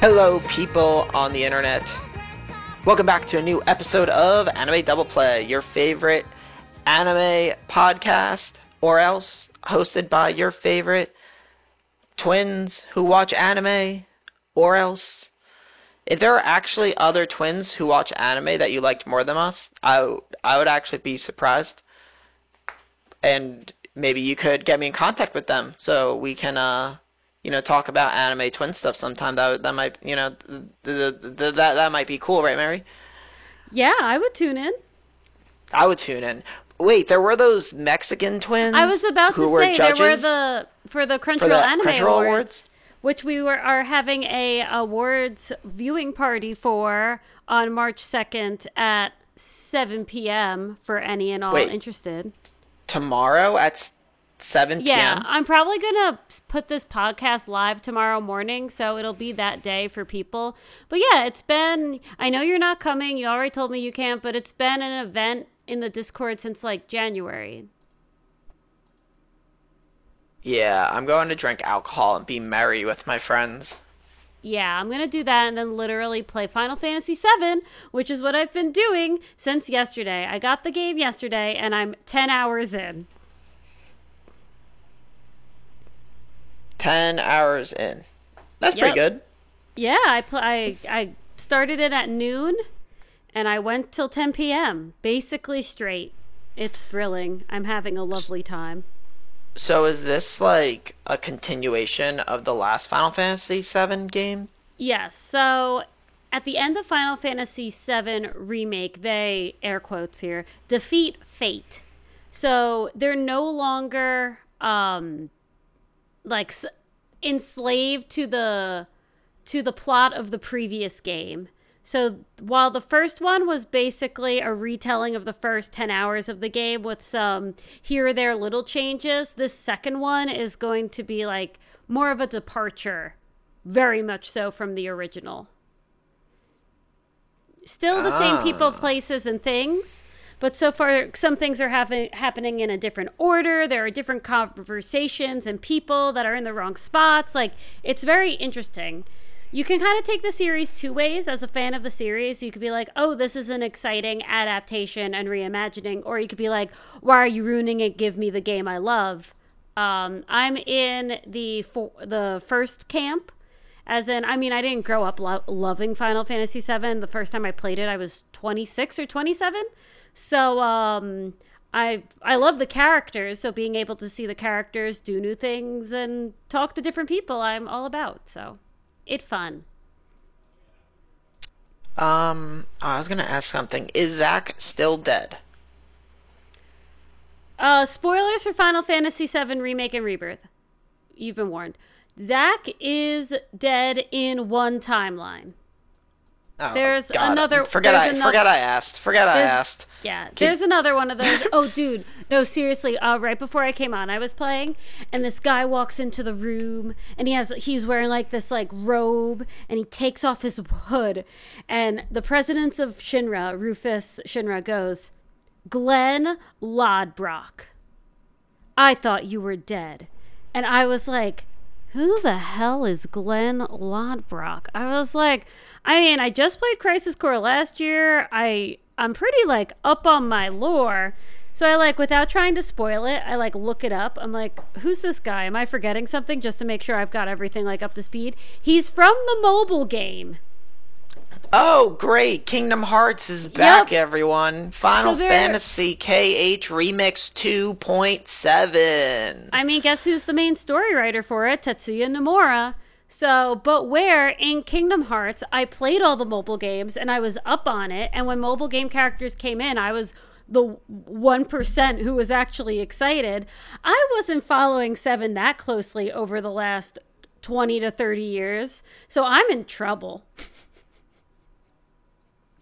Hello, people on the internet. Welcome back to a new episode of Anime Double Play, your favorite anime podcast, or else hosted by your favorite twins who watch anime, or else. If there are actually other twins who watch anime that you liked more than us, I, would actually be surprised. And maybe you could get me in contact with them so we can, uh, you know, talk about anime twin stuff sometime. That that might, you know, th- th- th- th- that that might be cool, right, Mary? Yeah, I would tune in. I would tune in. Wait, there were those Mexican twins. I was about to say there were the for the Crunchyroll the Anime Crunchyroll Awards, Awards? which we were are having a awards viewing party for on March second at seven p.m. for any and all Wait. interested. tomorrow at s- seven Yeah, I'm probably gonna put this podcast live tomorrow morning, so it'll be that day for people. But yeah, it's been. I know you're not coming. You already told me you can't, but it's been an event in the Discord since like January. Yeah, I'm going to drink alcohol and be merry with my friends. Yeah, I'm gonna do that and then literally play Final Fantasy VII, which is what I've been doing since yesterday. I got the game yesterday, and I'm ten hours in. Ten hours in. That's Yep. pretty good. Yeah, I pl- I I started it at noon, and I went till 10 p.m. Basically straight. It's thrilling. I'm having a lovely time. So is this like a continuation of the last Final Fantasy VII game? Yes. So at the end of Final Fantasy VII Remake, they, air quotes here, defeat fate. So they're no longer um, like s- enslaved to the to the plot of the previous game. So while the first one was basically a retelling of the first 10 hours of the game with some here or there little changes, this second one is going to be like more of a departure, very much so from the original. Still the same people, ah. places, and things, but so far some things are happen- happening in a different order. There are different conversations and people that are in the wrong spots. Like, it's very interesting you can kind of take the series two ways as a fan of the series. You could be like, oh, this is an exciting adaptation and reimagining. Or you could be like, why are you ruining it? Give me the game I love. Um, I'm in the the first camp. As in, I mean, I didn't grow up lo- loving Final Fantasy VII. The first time I played it, I was 26 or 27. So, um, I I love the characters. So being able to see the characters do new things and talk to different people, I'm all about. So it fun. Um, I was gonna ask something. Is Zack still dead? Uh, spoilers for Final Fantasy VII Remake and Rebirth. You've been warned. Zack is dead in one timeline. Oh, There's God. another- Forget there's I ano- forget I asked. Forget I asked. Yeah, there's another one of those. Oh, dude, no, seriously. Uh, right before I came on, I was playing, and this guy walks into the room, and he has he's wearing like this like robe, and he takes off his hood, and the president of Shinra, Rufus Shinra, goes, "Glenn Lodbrok, I thought you were dead," and I was like. Who the hell is Glenn Lodbrok? I was like, I mean, I just played Crisis Core last year. I I'm pretty like up on my lore. So I like without trying to spoil it, I like look it up. I'm like, who's this guy? Am I forgetting something just to make sure I've got everything like up to speed? He's from the mobile game. Oh, great! Kingdom Hearts is back, Yep. everyone. Final So Fantasy KH Remix 2.7. I mean, guess who's the main story writer for it? Tetsuya Nomura. So, but where in Kingdom Hearts, I played all the mobile games and I was up on it. And when mobile game characters came in, I was the 1% who was actually excited. I wasn't following Seven that closely over the last 20 to 30 years. So I'm in trouble.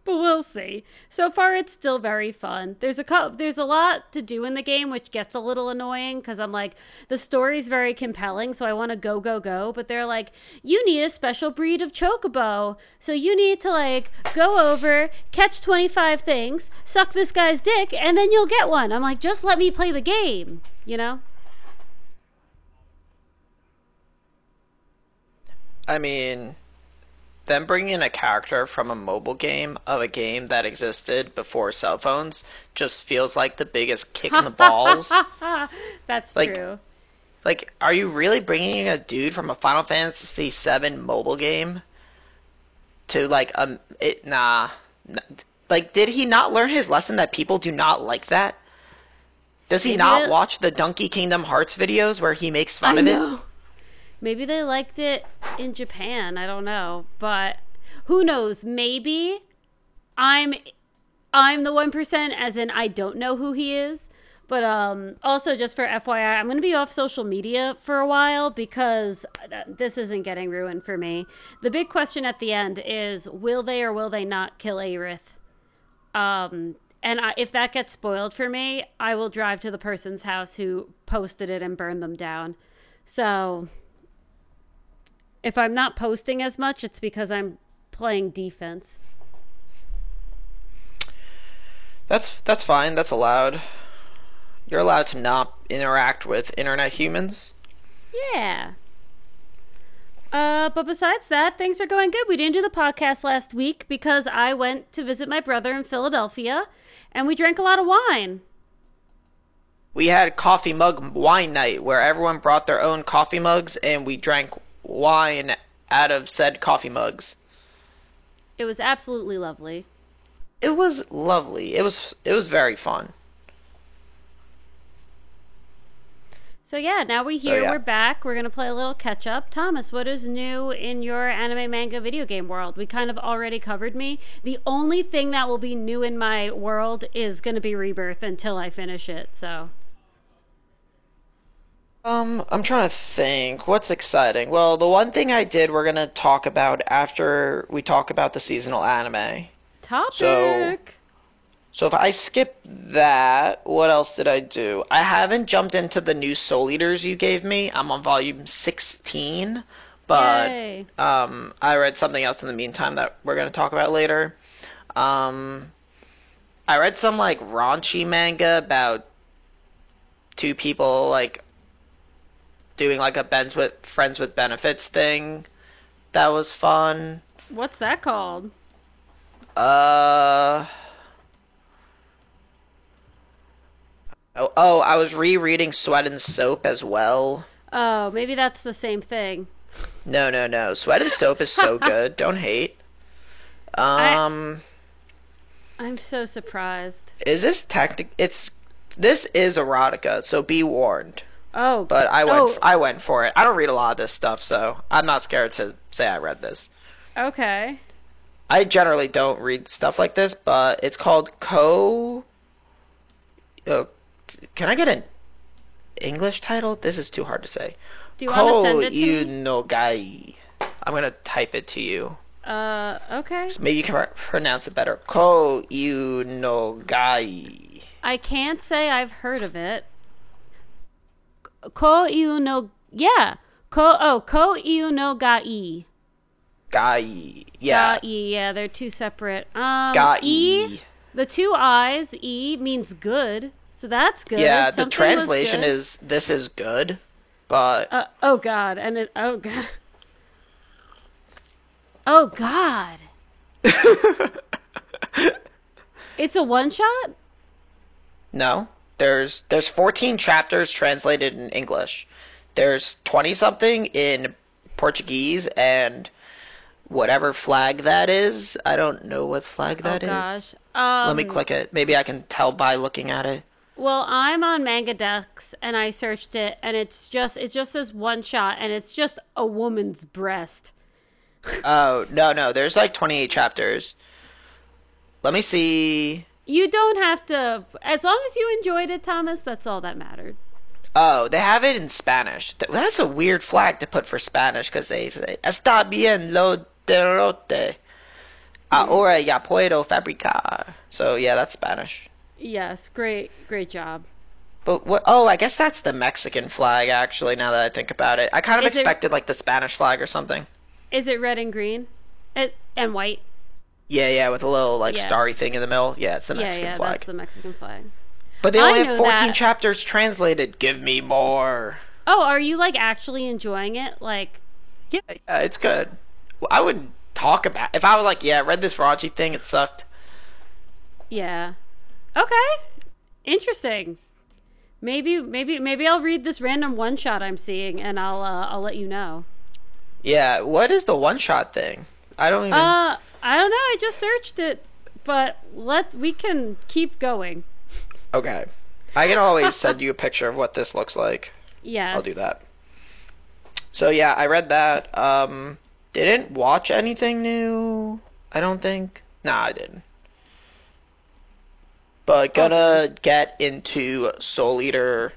but we'll see. So far, it's still very fun. There's a co- there's a lot to do in the game, which gets a little annoying because I'm like the story's very compelling, so I want to go go go. But they're like, you need a special breed of chocobo, so you need to like go over, catch 25 things, suck this guy's dick, and then you'll get one. I'm like, just let me play the game, you know? I mean, them bringing in a character from a mobile game of a game that existed before cell phones just feels like the biggest kick in the balls. That's Like- true. Like, are you really bringing a dude from a Final Fantasy VII mobile game to like um it? Nah, like did he not learn his lesson that people do not like that? Does he Maybe not watch the Dunkey Kingdom Hearts videos where he makes fun I of it? Maybe they liked it in Japan. I don't know, but who knows? Maybe I'm I'm the one percent, as in I don't know who he is. But um, also, just for FYI, I'm going to be off social media for a while because uh, this isn't getting ruined for me. The big question at the end is: Will they or will they not kill Aerith? Um, and I, if that gets spoiled for me, I will drive to the person's house who posted it and burn them down. So if I'm not posting as much, it's because I'm playing defense. That's that's fine. That's allowed. You're allowed to not interact with internet humans. Yeah. Uh, but besides that, things are going good. We didn't do the podcast last week because I went to visit my brother in Philadelphia and we drank a lot of wine. We had coffee mug wine night where everyone brought their own coffee mugs and we drank wine out of said coffee mugs. It was absolutely lovely. It was lovely. It was it was very fun. So yeah, now we're So, here. yeah. We're back. We're gonna play a little catch up. Thomas, what is new in your anime, manga, video game world? We kind of already covered me. The only thing that will be new in my world is gonna be Rebirth until I finish it. So Um, I'm trying to think. What's exciting? Well, the one thing I did we're gonna talk about after we talk about the seasonal anime. topic. So if I skip that, what else did I do? I haven't jumped into the new Soul Eaters you gave me. I'm on volume 16, but Yay. um, I read something else in the meantime that we're gonna talk about later. Um, I read some like raunchy manga about two people like doing like a Ben's with friends with benefits thing. That was fun. What's that called? Uh. Oh, oh, I was rereading Sweat and Soap as well. Oh, maybe that's the same thing. No, no, no. Sweat and Soap is so good. Don't hate. Um, I'm so surprised. is this technic? It's this is erotica, so be warned. Oh, But I went, Oh, I went for it. I don't read a lot of this stuff, so I'm not scared to say I read this. okay. I generally don't read stuff like this, but it's called Co. Oh, can I get an English title? This is too hard to say. Do you want to send it to me? I'm gonna type it to you. Uh, okay. Maybe you can pronounce it better. Ko Iunogai. I can't say I've heard of it. Ko iu no yeah. Ko oh ko iu no ga i. Gai. Yeah. Ga i. Yeah, they're two separate. Um, Gai. e. The two eyes e means good, so that's good. Yeah, the Something was translation is this is good, but Uh, oh god, and it oh god. Oh god. it's a one shot? No. There's there's 14 chapters translated in English. There's 20 something in Portuguese and whatever flag that is. I don't know what flag that oh is. gosh. Um, Let me click it. Maybe I can tell by looking at it. Well, I'm on MangaDex and I searched it and it's just it just says one shot and it's just a woman's breast. Oh, no, no. There's like 28 chapters. Let me see. You don't have to as long as you enjoyed it, Thomas, that's all that mattered. Oh, they have it in Spanish. That's a weird flag to put for Spanish because they say "Está bien lo derrote." Ahora ya puedo fabricar. So yeah, that's Spanish. Yes, great great job. But what? Oh, I guess that's the Mexican flag. Actually, now that I think about it, I kind of Is it- expected like the Spanish flag or something. Is it red and green? It, and white? Yeah, yeah, with a little like Yeah. starry thing in the middle. Yeah, it's the Yeah, Mexican yeah, flag. that's the Mexican flag. But they I only have 14 that. chapters translated. Give me more. Oh, are you like actually enjoying it? Like Yeah, yeah, it's good. Well, I wouldn't talk about. If I was like, yeah, I read this raunchy thing, it sucked. Yeah. Okay. Interesting. Maybe maybe maybe I'll read this random one shot I'm seeing and I'll uh, I'll let you know. Yeah, what is the one shot thing? I don't even. Uh I don't know, I just searched it, but let we can keep going. okay, I can always send you a picture of what this looks like. Yes. I'll do that. So yeah, I read that. Um, didn't watch anything new. I don't think. Nah, I didn't. But gonna get into Soul Eater.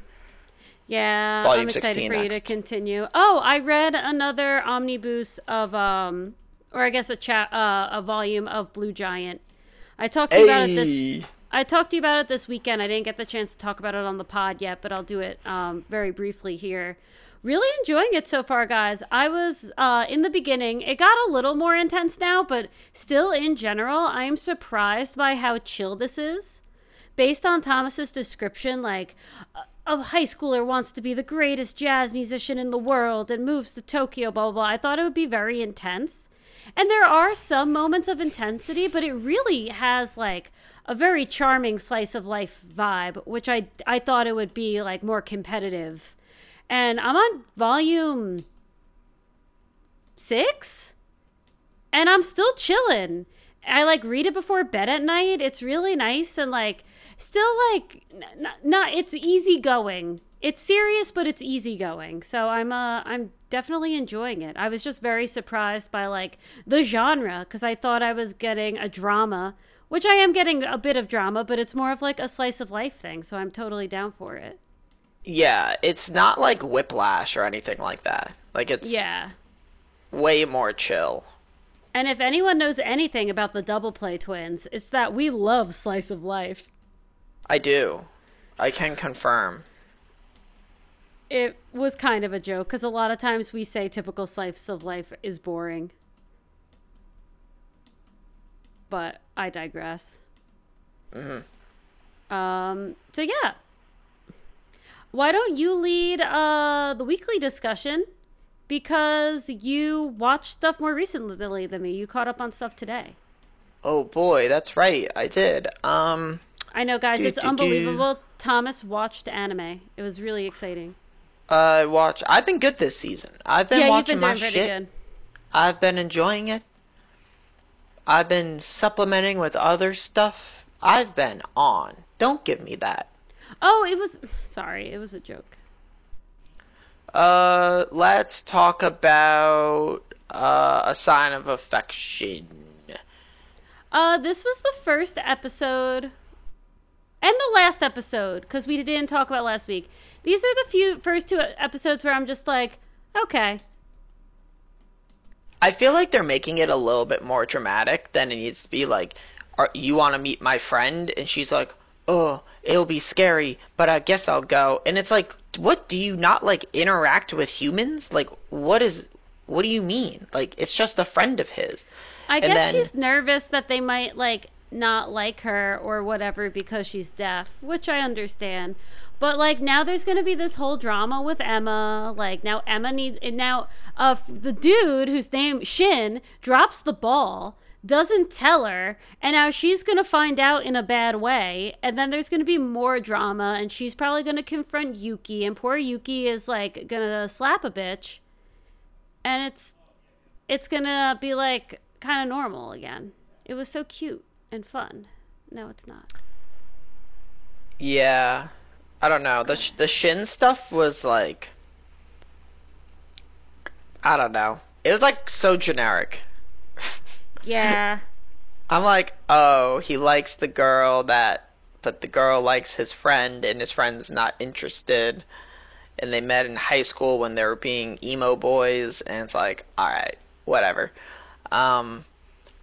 Yeah, Volume I'm excited 16 for you to continue. Oh, I read another omnibus of um or I guess a chat uh, a volume of Blue Giant. I talked to you about it this I talked to you about it this weekend. I didn't get the chance to talk about it on the pod yet, but I'll do it um, very briefly here. Really enjoying it so far, guys. I was uh, in the beginning. It got a little more intense now, but still, in general, I am surprised by how chill this is. Based on Thomas's description, like a high schooler wants to be the greatest jazz musician in the world and moves to Tokyo, blah blah blah. I thought it would be very intense. And there are some moments of intensity, but it really has like a very charming slice of life vibe, which I I thought it would be like more competitive. And I'm on volume 6 and I'm still chilling. I like read it before bed at night. It's really nice and like still like n- not it's easygoing. It's serious but it's easygoing. So I'm uh I'm definitely enjoying it. I was just very surprised by like the genre cuz I thought I was getting a drama, which I am getting a bit of drama, but it's more of like a slice of life thing. So I'm totally down for it. yeah, it's not like Whiplash or anything like that. Like it's Yeah. way more chill. And if anyone knows anything about the double play twins, it's that we love slice of life. I do. I can confirm. It was kind of a joke because a lot of times we say typical slice of life is boring. But I digress. Mm-hmm. Um. So yeah. Why don't you lead uh the weekly discussion? Because you watched stuff more recently than me. You caught up on stuff today. Oh boy, that's right. I did. Um, I know, guys. Do, It's do, do. unbelievable. Thomas watched anime. It was really exciting. Uh, watch. I've been good this season. I've been yeah, you've watching been my shit. good. I've been enjoying it. I've been supplementing with other stuff. I've been on. Don't give me that. Oh, it was. Sorry, it was a joke. Uh, let's talk about uh, a sign of affection. Uh, this was the first episode and the last episode because we didn't talk about last week. These are the few first two episodes where I'm just like, okay, I feel like they're making it a little bit more dramatic than it needs to be. Like, are, you want to meet my friend? And she's like, oh, it'll be scary, but I guess I'll go. And it's like, what do you not like interact with humans? Like, what is, what do you mean? Like, it's just a friend of his. I And guess then- she's nervous that they might like not like her or whatever because she's deaf, which I understand. But like now there's going to be this whole drama with Emma. Like now Emma needs and now uh the dude whose name Shin drops the ball, doesn't tell her, and now she's going to find out in a bad way, and then there's going to be more drama and she's probably going to confront Yuki and poor Yuki is like going to slap a bitch. And it's it's gonna be like kind of normal again. It was so cute and fun. No, it's not. Yeah, I don't know. The sh- the Shin stuff was like, I don't know. It was like so generic. Yeah. I'm like, oh, he likes the girl that, but the girl likes his friend, and his friend's not interested. And they met in high school when they were being emo boys, and it's like, all right, whatever. Um,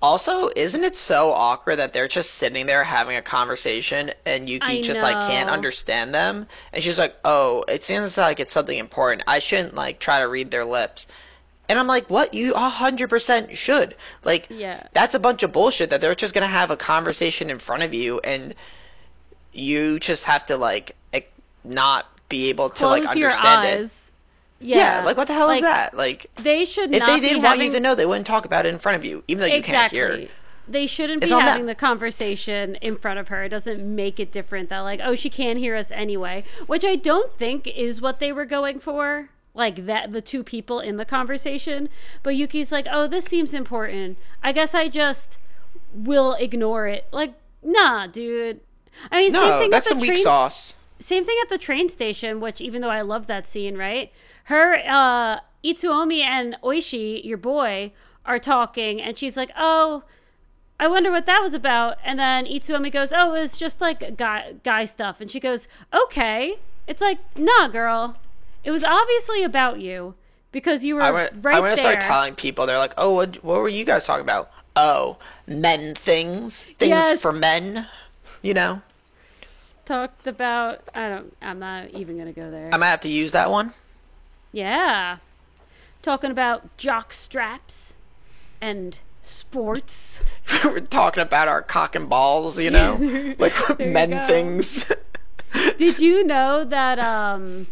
also, isn't it so awkward that they're just sitting there having a conversation, and Yuki I just like can't know. understand them, and she's like, oh, it seems like it's something important. I shouldn't like try to read their lips. And I'm like, what? You a hundred percent should. Like, Yeah. that's a bunch of bullshit that they're just gonna have a conversation in front of you and you just have to like ec- not be able to Close like your understand it. eyes. Yeah, like what the hell like, is that? Like They should if not they didn't want having you to know, they wouldn't talk about it in front of you, even though you exactly. can't hear. They shouldn't It's be them. having the conversation in front of her. It doesn't make it different that like, oh, she can't hear us anyway, which I don't think is what they were going for. Like that the two people in the conversation. But Yuki's like, "Oh, this seems important. I guess I just will ignore it." Like, nah, dude. I mean, same No, thing that's at some the weak sauce. same thing at the train station, which even though I love that scene, right? Her uh Itsuomi and Oushi, your boy, are talking and she's like, "Oh, I wonder what that was about." And then Itsuomi goes, "Oh, it was just like guy guy stuff." And she goes, "Okay." It's like, "Nah, girl. It was obviously about you because you were I want, right I want to start telling people. They're like, "Oh, what, what were you guys talking about?" Oh, men things, things Yes. for men. You know, Talked about I don't I'm not even going to go there. I might have to use that one. Yeah. Talking about jock straps and sports. we're talking about our cock and balls. You know, like men things. Did you know that um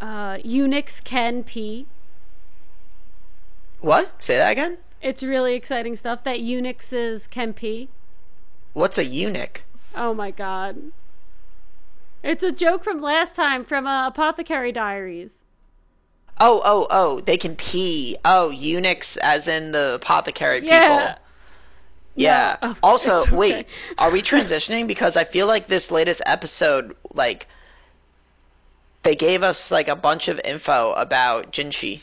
uh eunuchs can pee? what? Say that again. It's really exciting stuff that eunuchs is can pee. What's a eunuch? Oh my god. It's a joke from last time from uh, Apothecary Diaries. Oh, oh, oh! They can pee. Oh, eunuchs, as in the apothecary people. Yeah. Yeah. No. Oh, also, okay. wait, are we transitioning? Because I feel like this latest episode, like, they gave us like a bunch of info about Jinshi.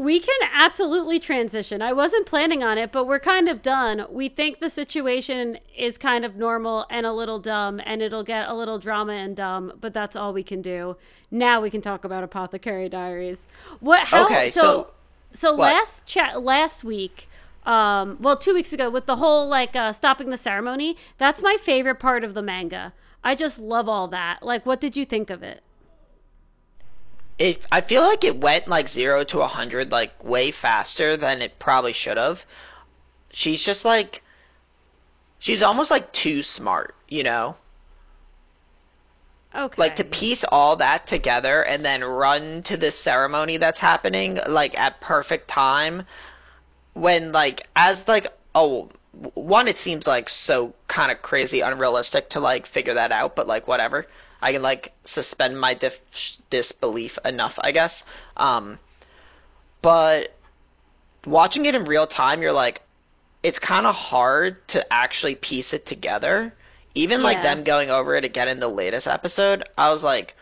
We can absolutely transition. I wasn't planning on it, but we're kind of done. We think the situation is kind of normal and a little dumb, and it'll get a little drama and dumb, but that's all we can do. Now we can talk about Apothecary Diaries. What? How? Okay, so, so- so what? last chat last week, um, well, two weeks ago, with the whole like uh, stopping the ceremony, that's my favorite part of the manga. I just love all that. Like, what did you think of it? It, I feel like it went like zero to a hundred like way faster than it probably should have. She's just like, she's almost like too smart, you know. Okay. like to piece all that together and then run to this ceremony that's happening like at perfect time when like as like oh one it seems like so kind of crazy unrealistic to like figure that out but like whatever i can like suspend my dif- disbelief enough i guess. Um but watching it in real time you're like it's kind of hard to actually piece it together. Even like them going over it again in the latest episode i was like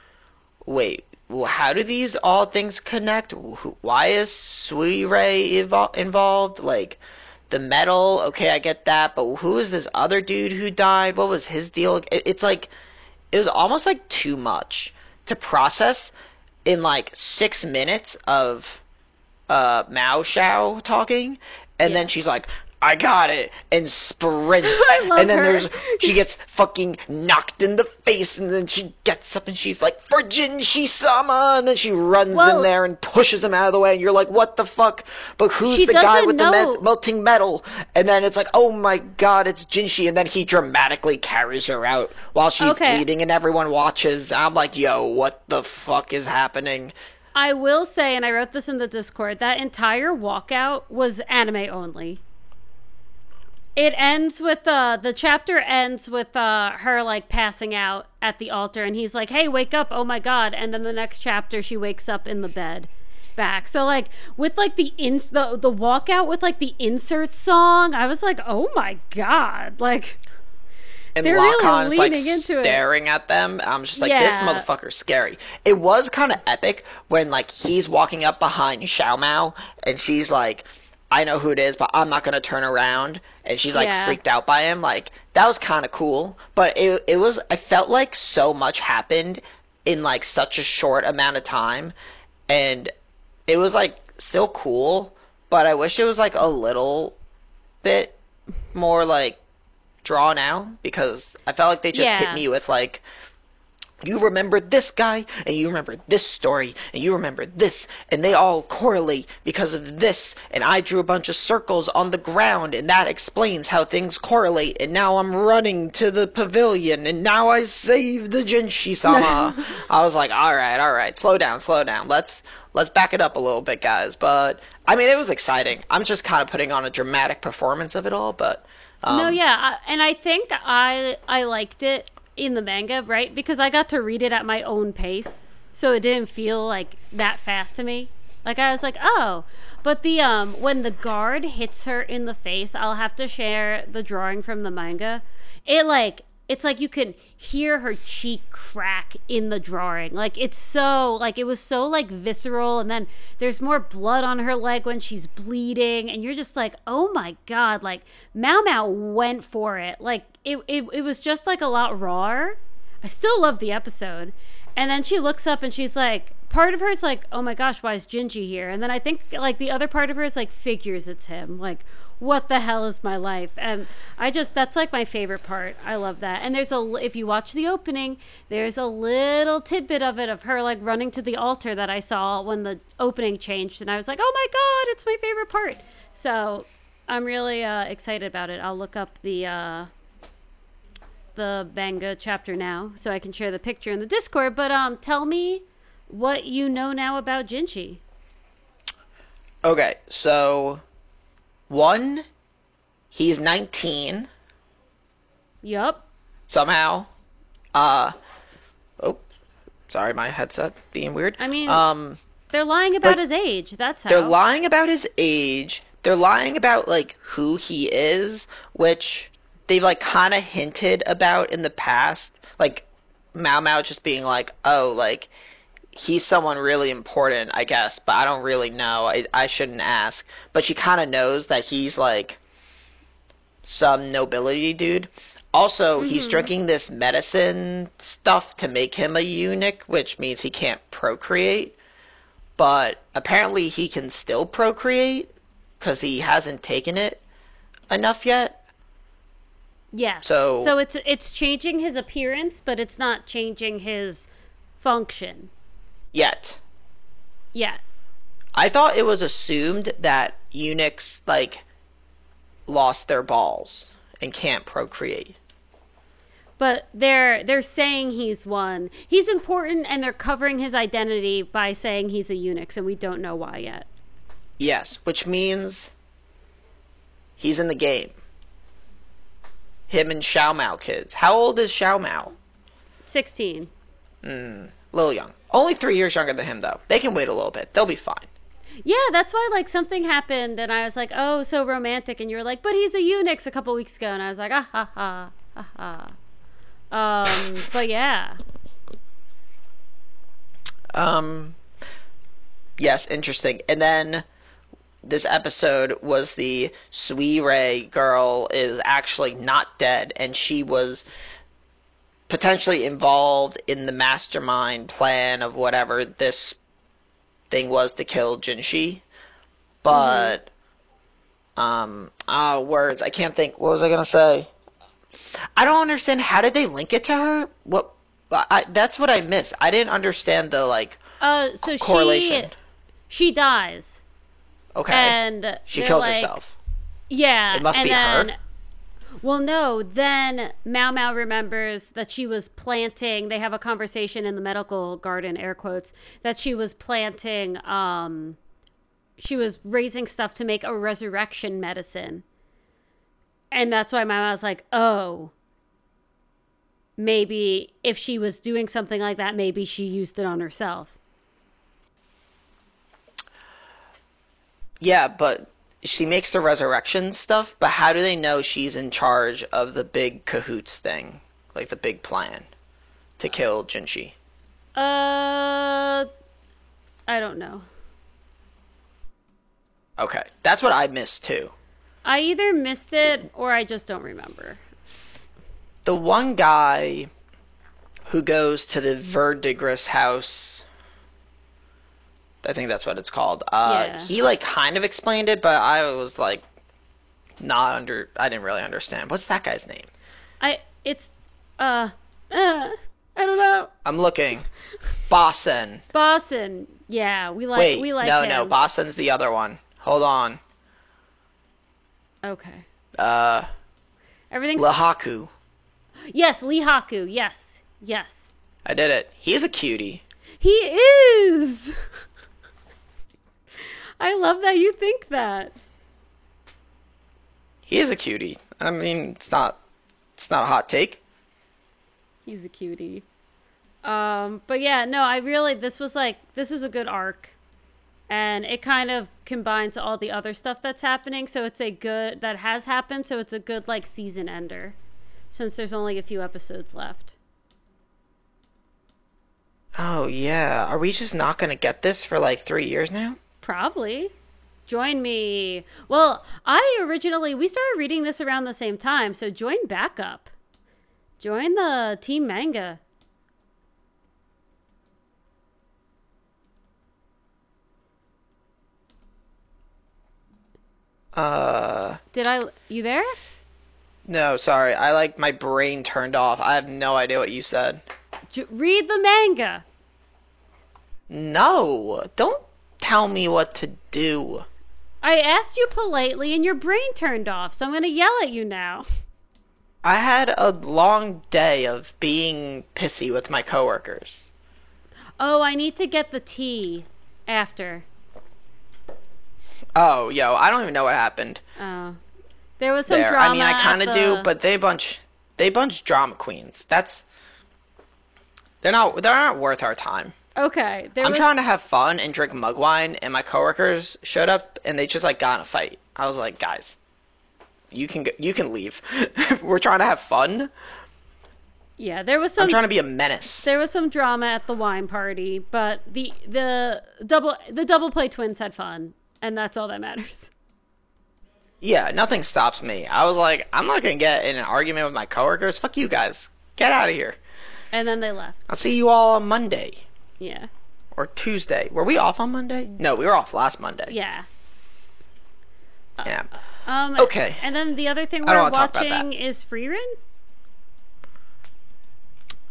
wait well, how do these all things connect? Why is suirei evol- involved? Like the metal okay i get that but who is this other dude who died? What was his deal? It- it's like it was almost like too much to process in like six minutes of uh Mao Shao talking, and Yeah. then she's like, "I got it," and sprints, and then her. there's she gets fucking knocked in the face, and then she gets up and she's like, "Virgin Jinshi Sama," and then she runs Well- in there and pushes him out of the way, and you're like, "What the fuck?" But who's the guy with the know. met- melting metal? And then it's like, "Oh my god, it's Jinshi," and then he dramatically carries her out while she's Okay. bleeding, and everyone watches. I'm like, "Yo, what the fuck is happening?" I will say, and I wrote this in the Discord, that entire walkout was anime only. It ends with uh the chapter ends with uh her like passing out at the altar and he's like, "Hey, wake up. Oh my god." And then the next chapter she wakes up in the bed back. So like with like the ins the the walkout with like the insert song, I was like, "Oh my god." Like and They're really Lakan's like into it. staring at them. I'm just like, this Yeah. motherfucker's scary. It was kind of epic when like he's walking up behind Xiao Mao and she's like, I know who it is, but I'm not gonna turn around. And she's like Yeah. freaked out by him. Like that was kind of cool, but it it was. I felt like so much happened in like such a short amount of time, and it was like still cool. But I wish it was like a little bit more like drawn out because I felt like they just Yeah. hit me with like you remember this guy and you remember this story and you remember this and they all correlate because of this and I drew a bunch of circles on the ground and that explains how things correlate and now I'm running to the pavilion and now I saved the Jinshi sama. I was like, all right, all right, slow down, slow down. Let's let's back it up a little bit, guys. But I mean, it was exciting. I'm just kind of putting on a dramatic performance of it all, but um, no, yeah, I, and I think I I liked it in the manga, right? Because I got to read it at my own pace. So it didn't feel like that fast to me. Like I was like, "Oh." But the um when the guard hits her in the face, I'll have to share the drawing from the manga. It like it's like you can hear her cheek crack in the drawing. Like it's so like it was so like visceral and then there's more blood on her leg when she's bleeding and you're just like oh my god like Mao Mao went for it. Like it, it, it was just like a lot rawer. I still love the episode. And then she looks up and she's like part of her is like oh my gosh why is Jinji here? And then i think like the other part of her is like figures it's him. Like what the hell is my life? And i just that's like my favorite part. I love that. And there's a if you watch the opening there's a little tidbit of it of her like running to the altar that i saw when the opening changed. And i was like oh my god it's my favorite part. So i'm really uh, excited about it. I'll look up the uh the manga chapter now so i can share the picture in the discord. But um tell me what you know now about Jinshi. Okay, so one, he's 19 yup somehow. Uh oh, sorry, my headset being weird. I mean, um, they're lying about his age that's how they're lying about his age. They're lying about like who he is, which they've like kind of hinted about in the past. Like Mao Mao just being like, "Oh, like he's someone really important, I guess, but I don't really know. I, I shouldn't ask. But she kind of knows that he's like some nobility dude. Also, he's mm-hmm. drinking this medicine stuff to make him a eunuch, which means he can't procreate. But apparently, he can still procreate because he hasn't taken it enough yet. Yes. So- so it's it's changing his appearance, but it's not changing his function. Yet. Yeah. I thought it was assumed that eunuchs, like, lost their balls and can't procreate. But they're they're saying he's one. He's important and they're covering his identity by saying he's a eunuch and we don't know why yet. Yes, which means he's in the game. Him and Xiao Mao kids. How old is Xiao Mao? 16. Hmm. Little young. Only three years younger than him, though. They can wait a little bit. They'll be fine. Yeah, that's why like something happened and I was like, "Oh, so romantic." And you were like, "But he's a eunuch" a couple weeks ago and I was like, "Ah ha ha. Ha ha." Um, but yeah. Um, yes, interesting. And then this episode was the Suirei girl is actually not dead, and she was potentially involved in the mastermind plan of whatever this thing was to kill Jinshi. But, um, ah, words. I can't think. What was I gonna say? I don't understand. How did they link it to her? What? I, that's what I missed. I didn't understand the like Uh so correlation. she she dies. Okay. And she kills like- herself. Yeah. It must and be her. Well, no. Then Mao Mao remembers that she was planting. They have a conversation in the medical garden, air quotes, that she was planting. Um, she was raising stuff to make a resurrection medicine, and that's why Mao Mao's like, oh. Maybe if she was doing something like that, maybe she used it on herself. Yeah, but she makes the resurrection stuff, but how do they know she's in charge of the big cahoots thing? Like the big plan to kill Jinshi? Uh, I don't know. Okay. That's what I missed too. I either missed it or I just don't remember. The one guy who goes to the Verdigris house I think that's what it's called. Uh Yeah. he like kind of explained it, but I was like not under I didn't really understand. What's that guy's name? I it's uh uh I don't know. I'm looking. Boston. Boston. Yeah, we like Wait, we like no, him. no, Boston's the other one. Hold on. Okay. Uh, Everything's Lihaku. Yes, Lihaku. Yes. Yes. I did it. He's a cutie. He is. I love that you think that. He is a cutie. I mean, it's not, it's not a hot take. He's a cutie. Um, but yeah, no, I really this was like this is a good arc. And it kind of combines all the other stuff that's happening, so it's a good that has happened, so it's a good like season ender. Since there's only a few episodes left. Oh yeah. Are we just not gonna get this for like three years now? Probably. Join me. Well, I originally we started reading this around the same time, so join back up. Join the team manga. Uh, Did I you there? no, sorry. I like my brain turned off. I have no idea what you said. J- read the manga. No, don't tell me what to do. I asked you politely and your brain turned off, so I'm going to yell at you now. I had a long day of being pissy with my coworkers. Oh, I need to get the tea after. Oh, yo, I don't even know what happened Oh. There was some there. drama. I mean, I kind of do, but they bunch, they bunch drama queens. That's they're not they're not worth our time. Okay. There I'm was... trying to have fun and drink mug wine, and my coworkers showed up and they just like got in a fight. I was like, guys, you can go, you can leave. We're trying to have fun. Yeah, there was some. I'm some trying to be a menace. there was some drama at the wine party, but the the double the double play twins had fun, and that's all that matters. Yeah, nothing stops me. I was like, I'm not gonna get in an argument with my coworkers. Fuck you guys. Get out of here. And then they left. I'll see you all on Monday Yeah. or Tuesday. Were we off on Monday? No, we were off last Monday. Yeah. Yeah. Um Okay. And then the other thing we're wanna talk about watching is Frieren.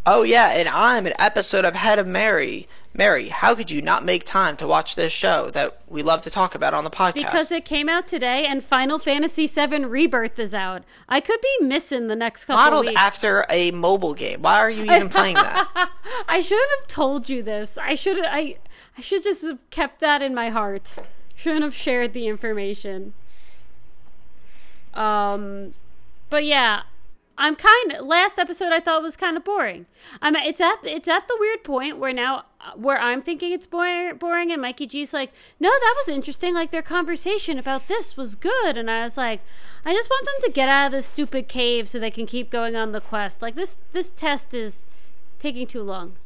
Oh yeah, and I'm an episode of Head of Mary. Mary, how could you not make time to watch this show that we love to talk about on the podcast? Because it came out today and Final Fantasy VII Rebirth is out. I could be missing the next couple modeled weeks. after a mobile game. Why are you even playing that? I shouldn't have told you this. I should I I should just have kept that in my heart. Shouldn't have shared the information. Um but yeah, I'm kind of last episode I thought was kind of boring. I'm it's at it's at the weird point where now where I'm thinking it's boring, boring and Mikey G's like, "No, that was interesting. Like their conversation about this was good." And I was like, "I just want them to get out of this stupid cave so they can keep going on the quest. Like this this test is taking too long."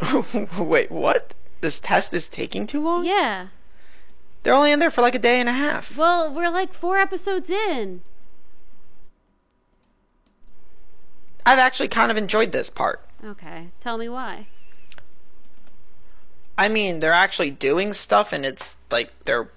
Wait, what? This test is taking too long? Yeah. They're only in there for like a day and a half. Well, we're like 4 episodes in. I've actually kind of enjoyed this part. Okay. Tell me why. I mean, they're actually doing stuff, and it's like they're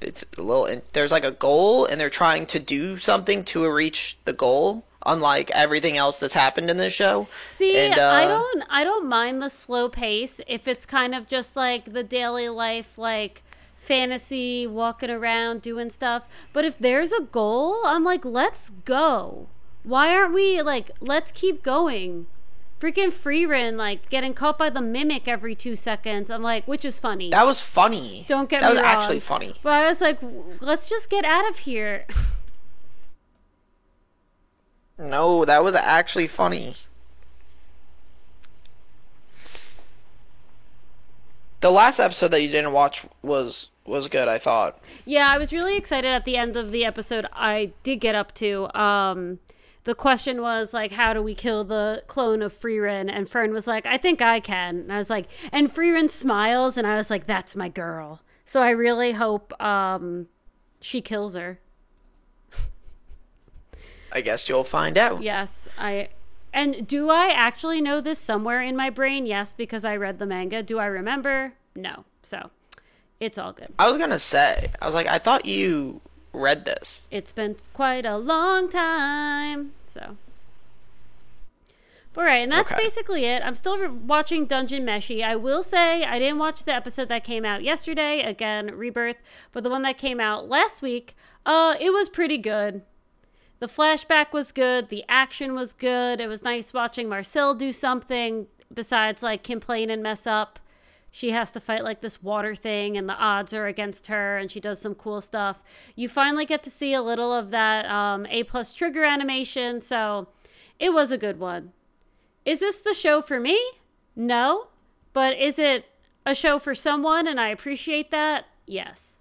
it's a little. There's like a goal, and they're trying to do something to reach the goal. Unlike everything else that's happened in this show. See, And, I uh, don't I don't mind the slow pace if it's kind of just like the daily life like fantasy walking around doing stuff. But if there's a goal, I'm like, let's go. Why aren't we like let's keep going? Freaking Frieren like getting caught by the mimic every 2 seconds. I'm like, which is funny. That was funny. Don't get that me wrong. That was actually funny. But I was like, let's just get out of here. No, that was actually funny. The last episode that you didn't watch was was good, I thought. Yeah, I was really excited at the end of the episode. I did get up to. Um, the question was like, how do we kill the clone of Frieren? And Fern was like, I think I can. And I was like, and Frieren smiles, and I was like, that's my girl. So I really hope um, she kills her. I guess you'll find out. Yes, I. And do I actually know this somewhere in my brain? Yes, because I read the manga. Do I remember? No. So it's all good. I was gonna say, I was like, I thought you read this. It's been quite a long time. So All right, and that's Okay. basically it. I'm still re- watching Dungeon Meshi. I will say I didn't watch the episode that came out yesterday, again, Rebirth, but the one that came out last week, uh, it was pretty good. The flashback was good, the action was good. It was nice watching Marcille do something besides like complain and mess up. She has to fight like this water thing, and the odds are against her, and she does some cool stuff. You finally get to see a little of that um, A plus trigger animation, so it was a good one. Is this the show for me? No. But is it a show for someone and I appreciate that? Yes.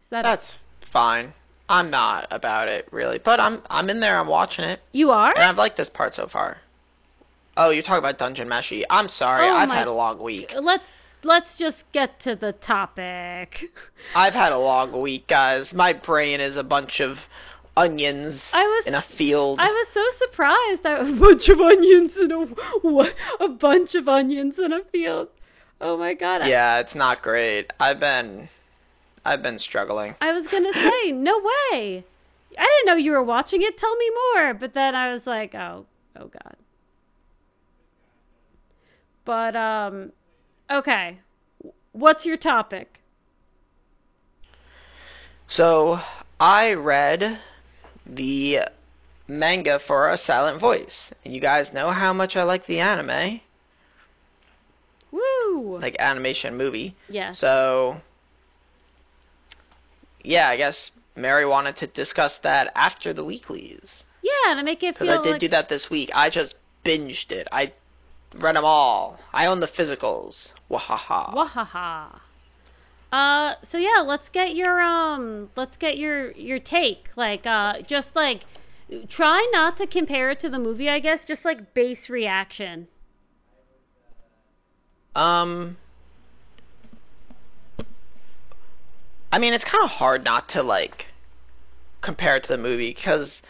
Is that That's fine. I'm not about it really, but I'm I'm in there. I'm watching it, You are? and I've liked this part so far. Oh, you're talking about Dungeon Meshi. I'm sorry. Oh I've my- had a long week. Let's let's just get to the topic. I've had a long week, guys. My brain is a bunch of onions I was- in a field. I was so surprised that a bunch of onions in a what a bunch of onions in a field. Oh my god. I- yeah, it's not great. I've been I've been struggling. I was gonna say, no way. I didn't know you were watching it. Tell me more. But then I was like, oh, oh god. But um, okay. What's your topic? So, I read the manga for A Silent Voice. And you guys know how much I like the anime, Woo! like animation movie. yes. So, yeah, I guess Mary wanted to discuss that after the weeklies. yeah, to make it Because feel I did like do that this week. I just binged it. I read them all. I own the physicals. Wahaha. wahaha. Uh, so yeah, let's get your um, let's get your your take. Like, uh, just like try not to compare it to the movie. I guess just like base reaction. Um, I mean, it's kind of hard not to like compare it to the movie because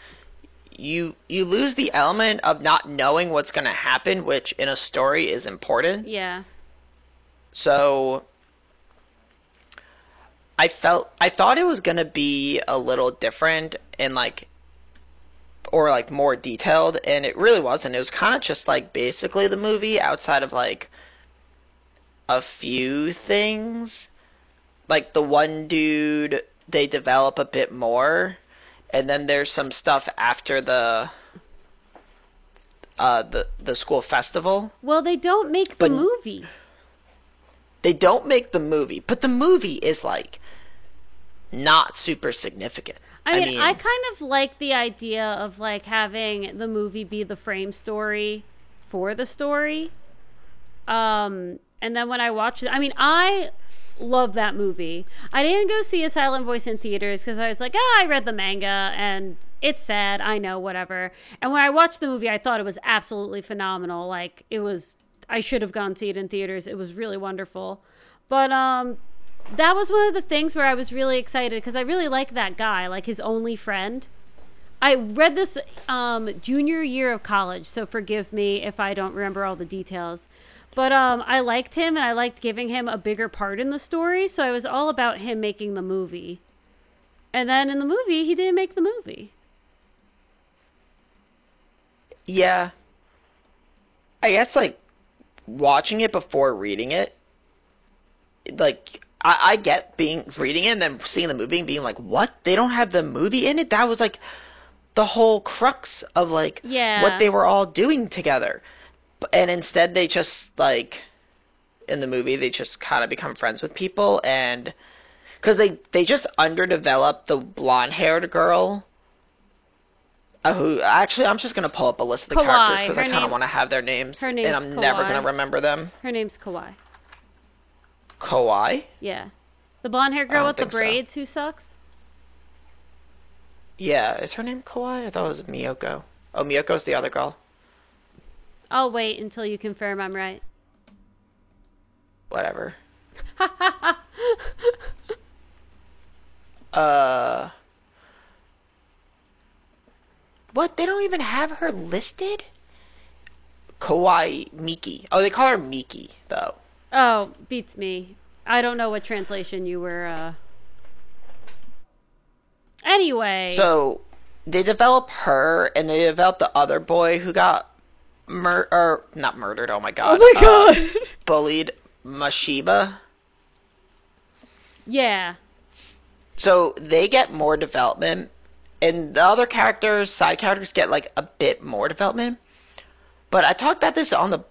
you you lose the element of not knowing what's going to happen, which in a story is important. Yeah. So I felt I thought it was going to be a little different and like or like more detailed and it really wasn't. It was kind of just like basically the movie outside of like a few things. Like the one dude they develop a bit more and then there's some stuff after the uh the the school festival. Well, they don't make the movie. they don't make the movie, but the movie is like not super significant. I mean, I, kind of like the idea of like having the movie be the frame story for the story. Um, and then when I watched it, I mean, I love that movie. I didn't go see a silent voice in theaters because I was like, ah, I read the manga and it's sad. I know, whatever. And when I watched the movie, I thought it was absolutely phenomenal. Like it was, I should have gone see it in theaters. It was really wonderful. But um, that was one of the things where I was really excited because I really like that guy, like his only friend. I read this um, junior year of college, so forgive me if I don't remember all the details. But um, I liked him and I liked giving him a bigger part in the story, so I was all about him making the movie. And then in the movie, he didn't make the movie. yeah. I guess like watching it before reading it, like I, I get being reading it and then seeing the movie and being like, what? They don't have the movie in it? That was like the whole crux of like Yeah. what they were all doing together. And instead they just like in the movie they just kind of become friends with people and because they they just underdeveloped the blonde-haired girl uh, who actually i'm just gonna pull up a list of the Kawai. characters because i kind of want to have their names her and i'm never gonna remember them Her name's Kawai. Kawai? Yeah. The blonde haired girl with the think so. braids who sucks? yeah is her name Kawai? i thought it was miyoko oh miyoko's the other girl I'll wait until you confirm I'm right. whatever uh what they don't even have her listed Kawai Miki. Oh, they call her Miki though. Oh, beats me. I don't know what translation you were uh Anyway. So they develop her and they develop the other boy who got mur or not murdered. Oh my god! Oh my uh, god. bullied Mashiba. yeah. So they get more development, and the other characters, side characters, get like a bit more development. But I talked about this on the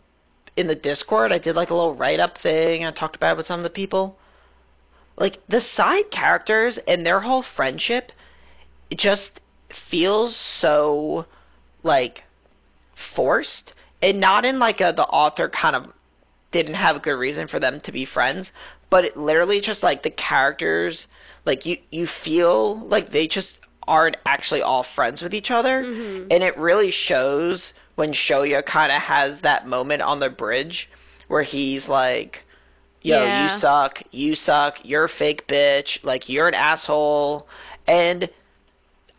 in the Discord. I did like a little write up thing. I talked about it with some of the people. Like the side characters and their whole friendship, it just feels so like forced, and not in like a the author kind of didn't have a good reason for them to be friends, but it literally just like the characters like you you feel like they just aren't actually all friends with each other. Mm-hmm. And it really shows when Shoya kind of has that moment on the bridge where he's like yo Yeah. you suck you suck you're a fake bitch like you're an asshole. And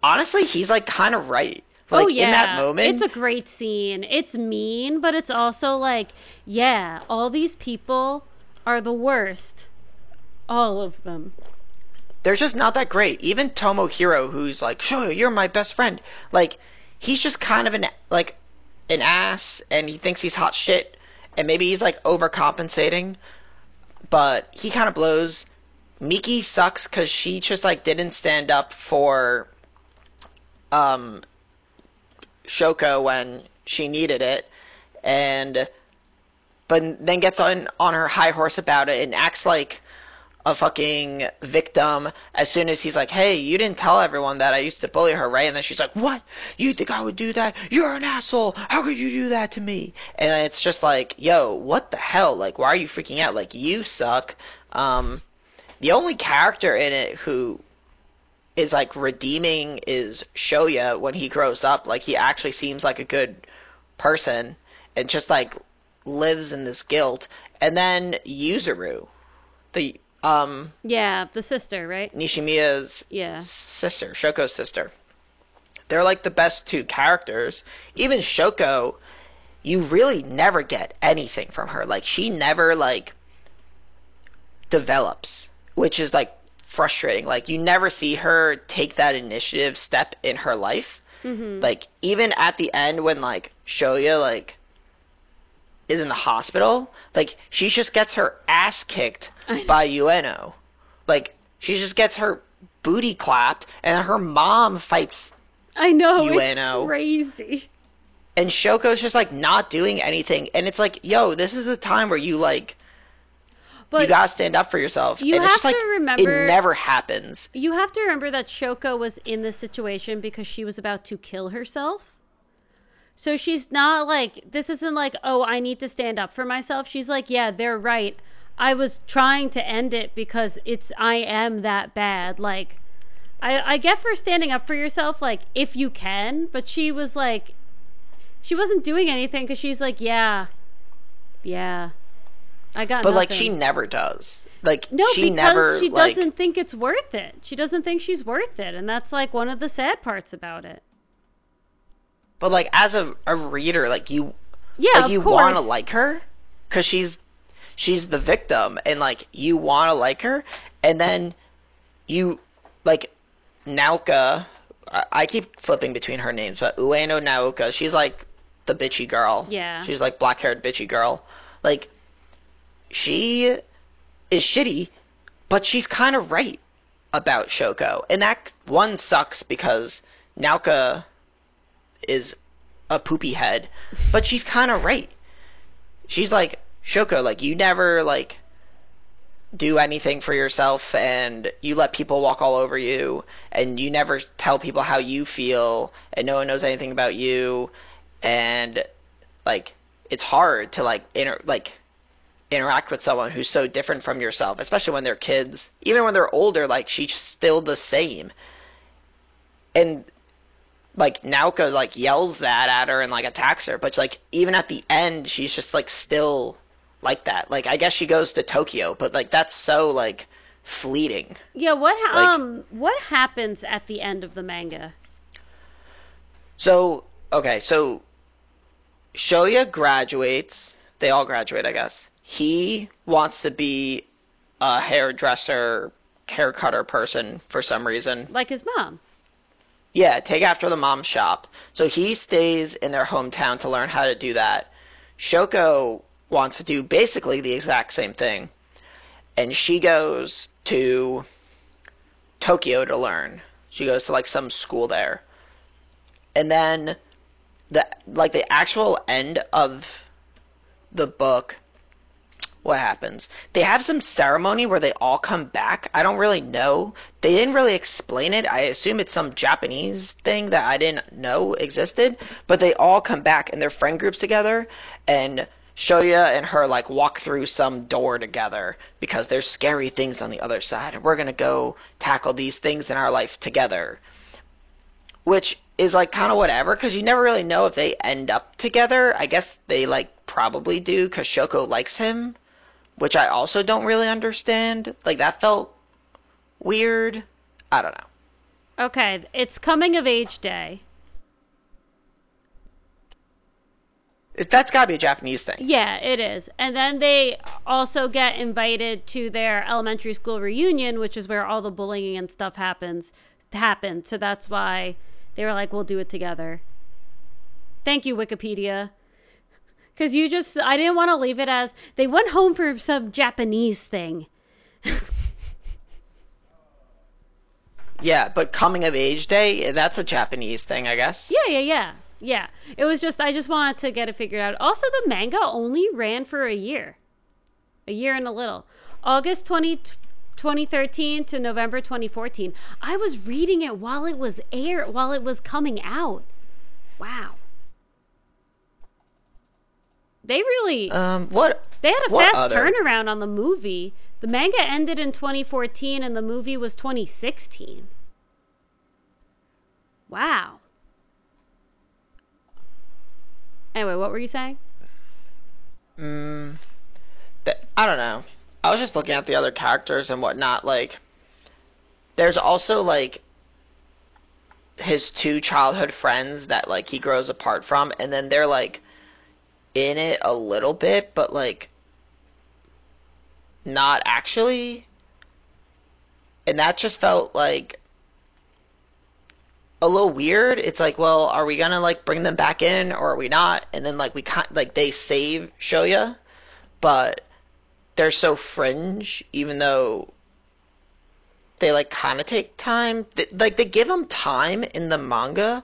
honestly he's like kind of right like oh yeah. in that moment It's a great scene. It's mean, but it's also like, yeah, all these people are the worst. All of them. they're just not that great. Even Tomohiro, who's like, "Sure, you're my best friend," like he's just kind of an like an ass, and he thinks he's hot shit, and maybe he's like overcompensating, but he kind of blows. Miki sucks because she just like didn't stand up for um Shoko when she needed it, and but then gets on on her high horse about it and acts like a fucking victim as soon as he's like, "Hey, you didn't tell everyone that I used to bully her, right?" And then she's like, "What? You think I would do that? You're an asshole. How could you do that to me?" And it's just like, "Yo, what the hell? Like, why are you freaking out? Like, you suck." Um, the only character in it who is like redeeming is Shoya when he grows up. Like, he actually seems like a good person and just like lives in this guilt. And then Yuzuru, the um Yeah, the sister, right? Nishimiya's Yeah. sister, Shoko's sister. They're like the best two characters. Even Shoko, you really never get anything from her. Like she never like develops, which is like frustrating. Like you never see her take that initiative step in her life. Mm-hmm. Like even at the end when like Shoya like is in the hospital, like she just gets her ass kicked by Ueno. Like she just gets her booty clapped and her mom fights I know, Ueno. it's crazy. and Shoko's just like not doing anything and it's like, yo, this is the time where you like But you gotta stand up for yourself. you and it's have just like to remember- it never happens. You have to remember that Shoko was in this situation because she was about to kill herself. So she's not like, this isn't like, oh, I need to stand up for myself. She's like, yeah, they're right. I was trying to end it because it's, I am that bad. Like, I, I get for standing up for yourself, like, if you can, but she was like, she wasn't doing anything because she's like, yeah, yeah. I got it. But like she never does. Like No, she because never she like doesn't think it's worth it. She doesn't think she's worth it, and that's like one of the sad parts about it. but like as a, a reader, like you Yeah, like you want to like her because she's she's the victim and like you want to like her and then you like Naoka I, I keep flipping between her names but Ueno Naoka she's like the bitchy girl Yeah. she's like black haired bitchy girl like she is shitty but she's kind of right about Shoko and that one sucks because Naoka is a poopy head, but she's kind of right. She's like Shoko, like you never like do anything for yourself, and you let people walk all over you, and you never tell people how you feel, and no one knows anything about you, and like it's hard to like inter like interact with someone who's so different from yourself, especially when they're kids. Even when they're older, like she's still the same. And like Naoka like yells that at her and like attacks her, but like even at the end, she's just like still like that. Like I guess she goes to Tokyo, but like that's so like fleeting. Yeah, what ha- Like- um what happens at the end of the manga? So okay, so Shoya graduates. They all graduate, I guess. He wants to be a hairdresser, hair cutter person for some reason. Like his mom. Yeah, take after the mom shop. So he stays in their hometown to learn how to do that. Shoko wants to do basically the exact same thing. And she goes to Tokyo to learn. She goes to like some school there. And then the like the actual end of the book what happens. They have some ceremony where they all come back. I don't really know. They didn't really explain it. I assume it's some Japanese thing that I didn't know existed. But they all come back and their friend groups together and Shoya and her like walk through some door together because there's scary things on the other side and we're gonna go tackle these things in our life together. Which is like kind of whatever because you never really know if they end up together. I guess they like probably do because Shoko likes him which I also don't really understand. Like that felt weird. I don't know. Okay, it's coming of age day. That's got to be a Japanese thing. Yeah, it is. And then they also get invited to their elementary school reunion, which is where all the bullying and stuff happens. Happened. So that's why they were like, "We'll do it together." Thank you, Wikipedia. Because you just, I didn't want to leave it as they went home for some Japanese thing. yeah, but coming of age day, that's a Japanese thing, I guess. Yeah, yeah, yeah. Yeah. It was just, I just wanted to get it figured out. Also, the manga only ran for a year, a year and a little. August 20, 2013 to November 2014. I was reading it while it was air, while it was coming out. Wow. They really um what they had a fast other? turnaround on the movie. The manga ended in 2014 and the movie was 2016. Wow. Anyway, what were you saying? Mm, th- I don't know. I was just looking at the other characters and whatnot. Like, there's also like his two childhood friends that like he grows apart from, and then they're like in it a little bit, but like not actually. And that just felt like a little weird. It's like, well, are we gonna like bring them back in or are we not? And then like we kind like they save Shoya, but they're so fringe, even though they like kind of take time. They, like they give them time in the manga,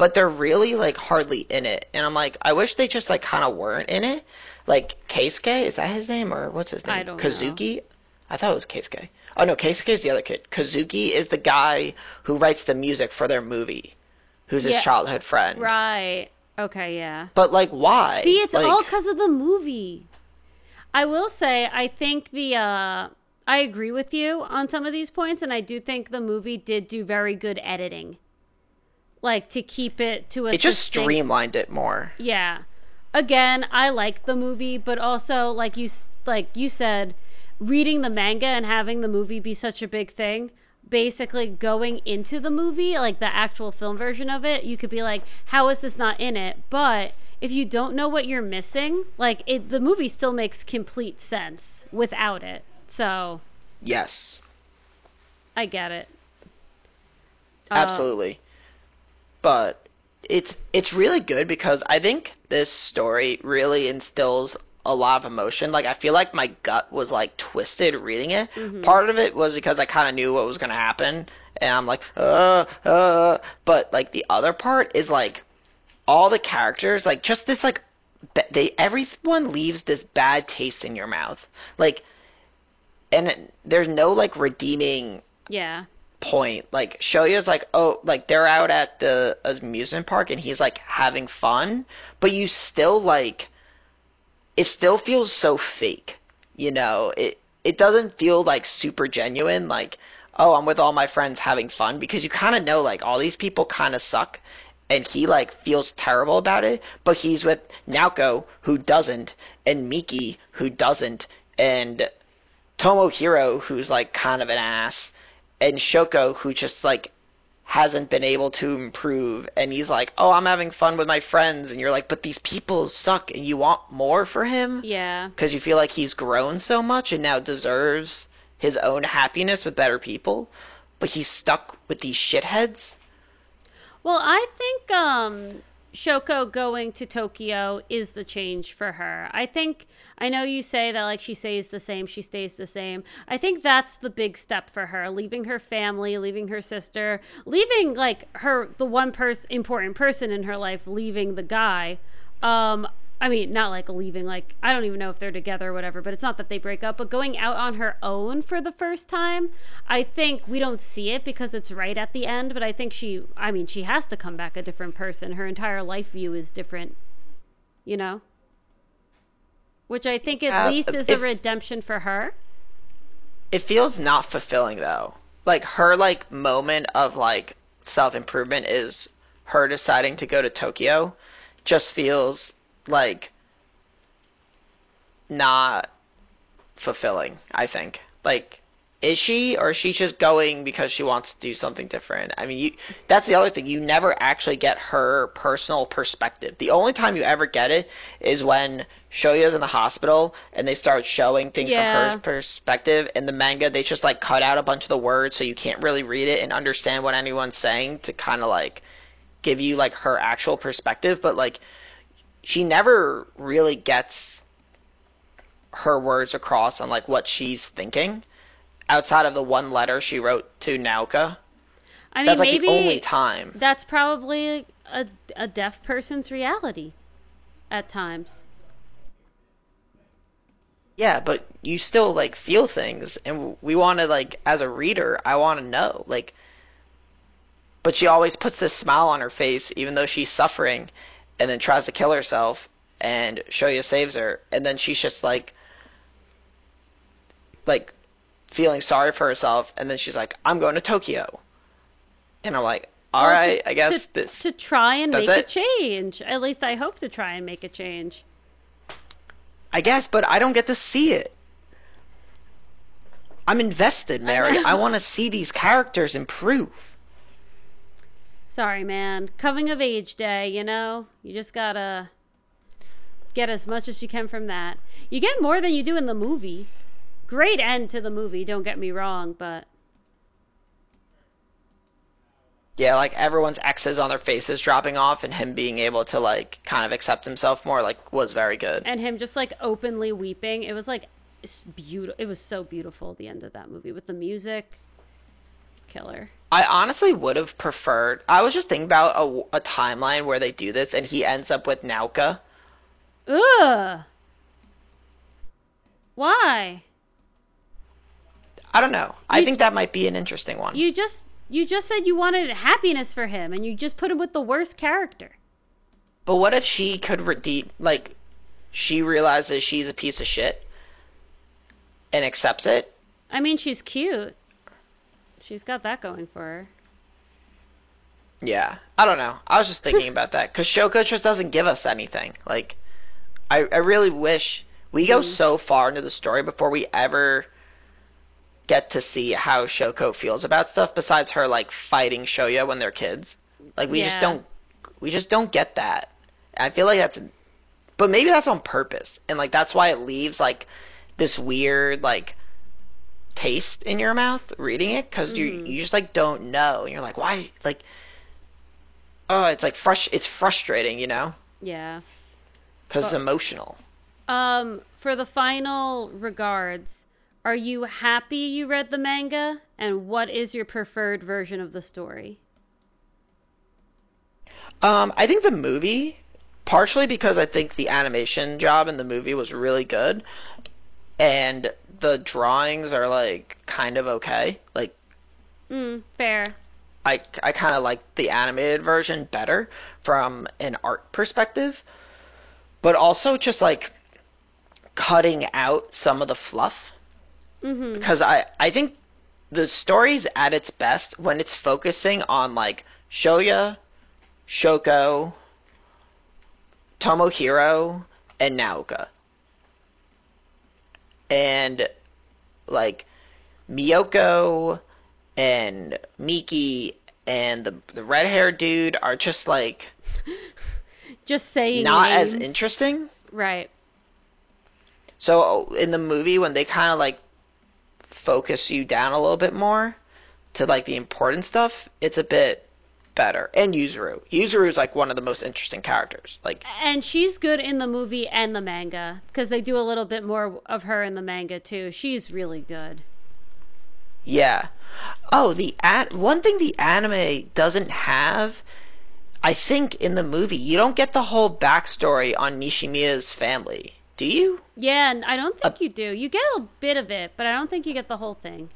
but they're really like hardly in it. And I'm like, I wish they just like kind of weren't in it. Like Keisuke, is that his name or what's his name? I don't Kazuki. know. I thought it was Keisuke. Oh no, Keisuke is the other kid. Kazuki is the guy who writes the music for their movie, who's his childhood friend. Right. Okay, yeah. But like, why? See, it's like, all because of the movie. I will say, I think the uh, I agree with you on some of these points, and I do think the movie did do very good editing, like to keep it to a. it just succinct- streamlined it more. Yeah. Again, I like the movie, but also like you like you said, reading the manga and having the movie be such a big thing, basically going into the movie, like the actual film version of it, you could be like, how is this not in it? But if you don't know what you're missing, like it the movie still makes complete sense without it. So, Yes, I get it. Uh, absolutely. But it's it's really good because I think this story really instills a lot of emotion. Like I feel like my gut was like twisted reading it. Mm-hmm. Part of it was because I kind of knew what was going to happen and I'm like, uh, uh, but like the other part is like all the characters, like just this like they everyone leaves this bad taste in your mouth. Like and it, there's no like redeeming Yeah. Point. Like Shoya's like, oh, like they're out at the amusement park and he's like having fun, but you still like, it still feels so fake. You know, it it doesn't feel like super genuine. Like, oh, I'm with all my friends having fun because you kind of know like all these people kind of suck. And he like feels terrible about it, but he's with Naoko who doesn't, and Miki who doesn't, and Tomohiro, who's like kind of an ass, and Shoko, who just like hasn't been able to improve, and he's like, "Oh, I'm having fun with my friends," and you're like, "But these people suck," and you want more for him Yeah. because you feel like he's grown so much and now deserves his own happiness with better people, but he's stuck with these shitheads. Well, I think um, Shoko going to Tokyo is the change for her. I think I know you say that like she stays the same, she stays the same. I think that's the big step for her, leaving her family, leaving her sister, leaving like her the one person important person in her life, leaving the guy. Um I mean, not like leaving, like, I don't even know if they're together or whatever, but it's not that they break up, but going out on her own for the first time, I think we don't see it because it's right at the end, but I think she, I mean, she has to come back a different person. Her entire life view is different, you know? Which I think at Uh, least is if- a redemption for her. It feels not fulfilling though. Like her like moment of like self improvement is her deciding to go to Tokyo just feels like not fulfilling, I think. Like is she or is she just going because she wants to do something different? I mean, you that's the other thing. You never actually get her personal perspective. The only time you ever get it is when Shoya's in the hospital and they start showing things Yeah. from her perspective. In the manga, they just like cut out a bunch of the words so you can't really read it and understand what anyone's saying to kind of like give you like her actual perspective. But like, she never really gets her words across on like what she's thinking outside of the one letter she wrote to Naoka. I mean, That's like maybe the only time. that's probably a, a deaf person's reality at times. Yeah, but you still like feel things, and we want to like as a reader, I want to know like. But she always puts this smile on her face, even though she's suffering, and then tries to kill herself, and Shoya saves her, and then she's just like, like, feeling sorry for herself, and then she's like, "I'm going to Tokyo," and I'm like, "All Well, right, to- I guess to, this." to try and make a change. At least I hope to try and make a change. I guess, but I don't get to see it. I'm invested, Mary. I, want to see these characters improve. Sorry, man. Coming of age day, you know? You just gotta get as much as you can from that. You get more than you do in the movie. Great end to the movie, don't get me wrong, but Yeah, like everyone's X's on their faces dropping off, and him being able to like kind of accept himself more, like was very good. and him just like openly weeping. It was like beautiful. It was so beautiful at the end of that movie with the music. Killer. I honestly would have preferred. I was just thinking about a, a timeline where they do this, and he ends up with Naoka. Ugh. Why? I don't know. I think that might be an interesting one. You just you just said you wanted happiness for him and you just put him with the worst character. But what if she could redeem, like, she realizes she's a piece of shit and accepts it? I mean, she's cute. She's got that going for her. Yeah, I don't know. I was just thinking about that because Shoko just doesn't give us anything. Like, I I really wish we go mm. so far into the story before we ever get to see how Shoko feels about stuff. Besides her like fighting Shoya when they're kids, like we just don't we just don't get that. I feel like that's, but maybe that's on purpose, and like that's why it leaves like this weird like taste in your mouth reading it because you you just like don't know and you're like why like oh it's like fresh it's frustrating you know Yeah. because it's emotional Um, for the final regards, are you happy you read the manga? And what is your preferred version of the story? um i think the movie partially because i think the animation job in the movie was really good and the drawings are like kind of okay like Mm, fair. I, I kind of like the animated version better from an art perspective, but also just like cutting out some of the fluff. Mm-hmm. Because I, I think the story's at its best when it's focusing on like Shoya, Shoko, Tomohiro, and Naoka. And like Miyoko and Miki and the the red haired dude are just like Just saying not as interesting. Right. So in the movie when they kind of like focus you down a little bit more to like the important stuff, it's a bit better. And Yuzuru. Yuzuru is like one of the most interesting characters. Like And she's good in the movie and the manga because they do a little bit more of her in the manga too. She's really good. Yeah. Oh, the at one thing the anime doesn't have, I think in the movie, you don't get the whole backstory on Nishimiya's family. Do you? Yeah, and I don't think you do. You get a bit of it, but I don't think you get the whole thing.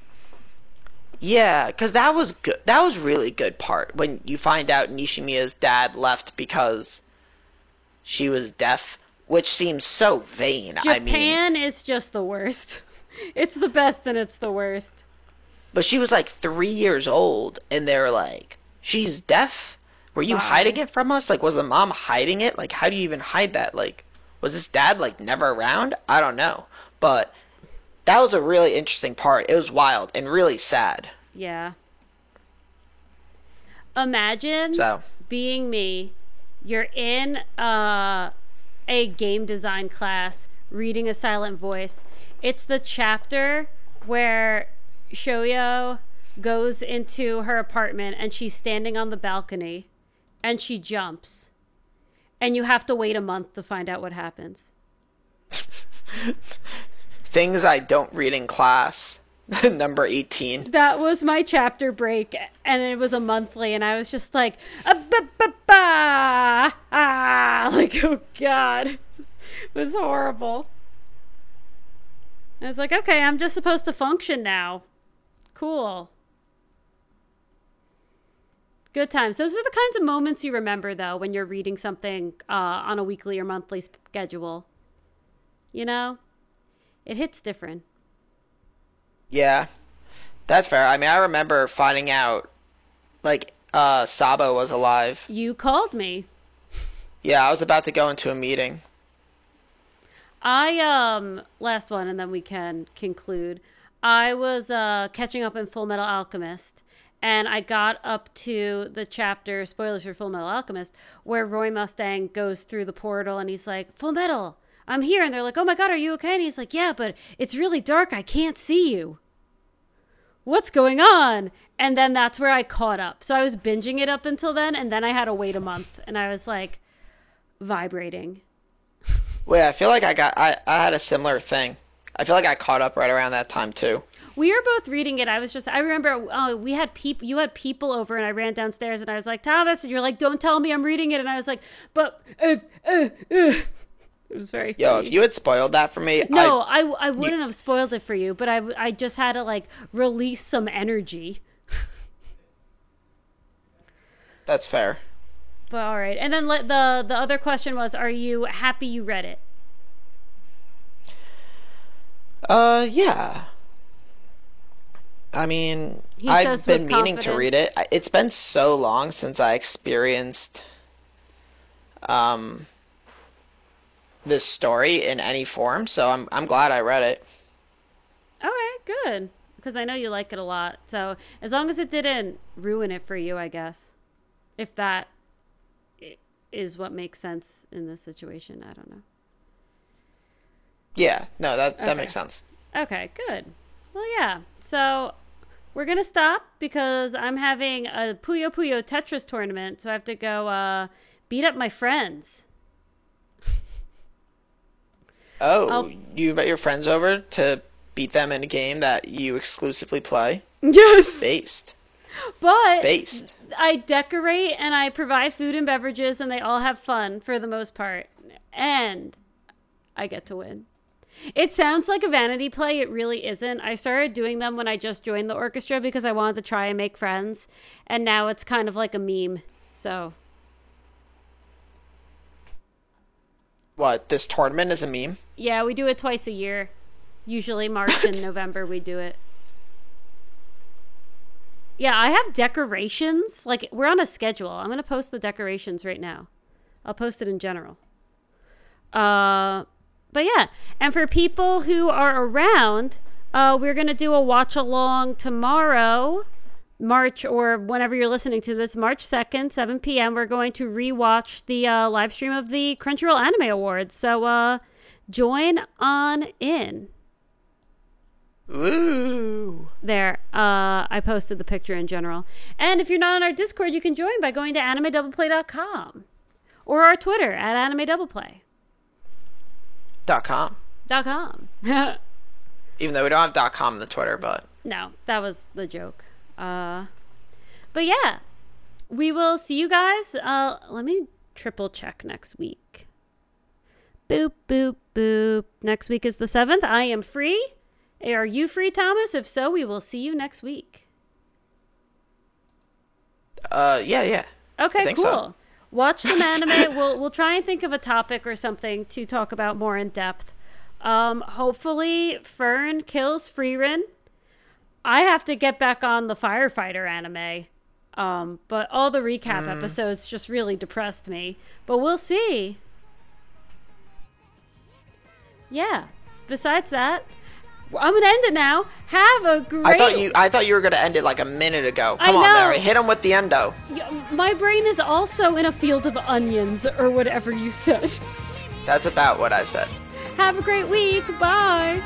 Yeah, because that was good. That was really good part when you find out Nishimiya's dad left because she was deaf, which seems so vain. I mean, Japan is just the worst. It's the best and it's the worst. but she was like three years old, and they're like, "She's deaf." Were you hiding it from us? Like, was the mom hiding it? Like, how do you even hide that? Like, was this dad like never around? I don't know, but that was a really interesting part. It was wild and really sad. Yeah. Imagine So, being me. You're in uh, a game design class reading a silent voice. It's the chapter where Shoya goes into her apartment and she's standing on the balcony and she jumps. And you have to wait a month to find out what happens. things I don't read in class. Number eighteen. That was my chapter break, and it was a monthly, and I was just like, ah, ah, like, oh god, it was, it was horrible. I was like, okay, I'm just supposed to function now. Cool. Good times. Those are the kinds of moments you remember, though, when you're reading something uh, on a weekly or monthly schedule. You know, it hits different. Yeah, that's fair. I mean, I remember finding out, like, uh, Sabo was alive. You called me. Yeah, I was about to go into a meeting. I um last one and then we can conclude. I was uh catching up in Full Metal Alchemist and I got up to the chapter spoilers for Full Metal Alchemist where Roy Mustang goes through the portal and he's like, "Full Metal, I'm here." And they're like, "Oh my god, are you okay?" And he's like, "Yeah, but it's really dark. I can't see you." What's going on? And then that's where I caught up. So I was binging it up until then and then I had to wait a month and I was like vibrating. Wait, I feel like I got I, I had a similar thing. I feel like I caught up right around that time too. We were both reading it. I was just, I remember, oh, we had people, you had people over, and I ran downstairs and I was like, Thomas, and you're like, don't tell me I'm reading it. And I was like, but, uh, uh, uh. It was very Yo, funny. if you had spoiled that for me, no, I, I, I wouldn't have spoiled it for you, but I, I just had to like release some energy. that's fair. But all right. And then let, the, the other question was, are you happy you read it? Uh, yeah. I mean, He I've been meaning to read it. It's been so long since I experienced um this story in any form, so I'm I'm glad I read it. Okay, good. Because I know you like it a lot. So as long as it didn't ruin it for you, I guess. If that is what makes sense in this situation, I don't know. Yeah, no, that that Okay. makes sense. Okay, good. Well, yeah. So we're gonna stop because I'm having a Puyo Puyo Tetris tournament, so I have to go uh, beat up my friends. Oh, I'll- you invite your friends over to beat them in a game that you exclusively play? Yes. Based. But Based. I decorate and I provide food and beverages, and they all have fun for the most part. And I get to win. It sounds like a vanity play. It really isn't. I started doing them when I just joined the orchestra because I wanted to try and make friends. And now it's kind of like a meme. So, What, this tournament is a meme? yeah, we do it twice a year. Usually March and November, we do it. Yeah, I have decorations. Like, we're on a schedule. I'm going to post the decorations right now. I'll post it in general. Uh, but yeah, and for people who are around, uh, we're going to do a watch along tomorrow, March, or whenever you're listening to this, March 2nd, 7 p.m. We're going to rewatch the uh, live stream of the Crunchyroll Anime Awards. So uh, join on in. Woo! There, uh, I posted the picture in general. And if you're not on our Discord, you can join by going to animedoubleplay.com or our Twitter at animedoubleplay. Dot com. Dot com. Even though we don't have dot com in the Twitter, but no, that was the joke. Uh, but yeah, we will see you guys. Uh, let me triple check next week. Boop, boop, boop. Next week is the 7th. I am free. Are you free, Thomas? If so, we will see you next week. uh, yeah, yeah. Okay, cool. so. Watch some anime. we'll we'll try and think of a topic or something to talk about more in depth. Um, hopefully, Fern kills Frieren. I have to get back on the firefighter anime. Um, but all the recap episodes just really depressed me. But we'll see. Yeah. Besides that, I'm gonna end it now. Have a great. I thought you. I thought you were gonna end it like a minute ago. I Come on, know. Mary. Hit him with the endo. My brain is also in a field of onions, or whatever you said. That's about what I said. Have a great week. Bye.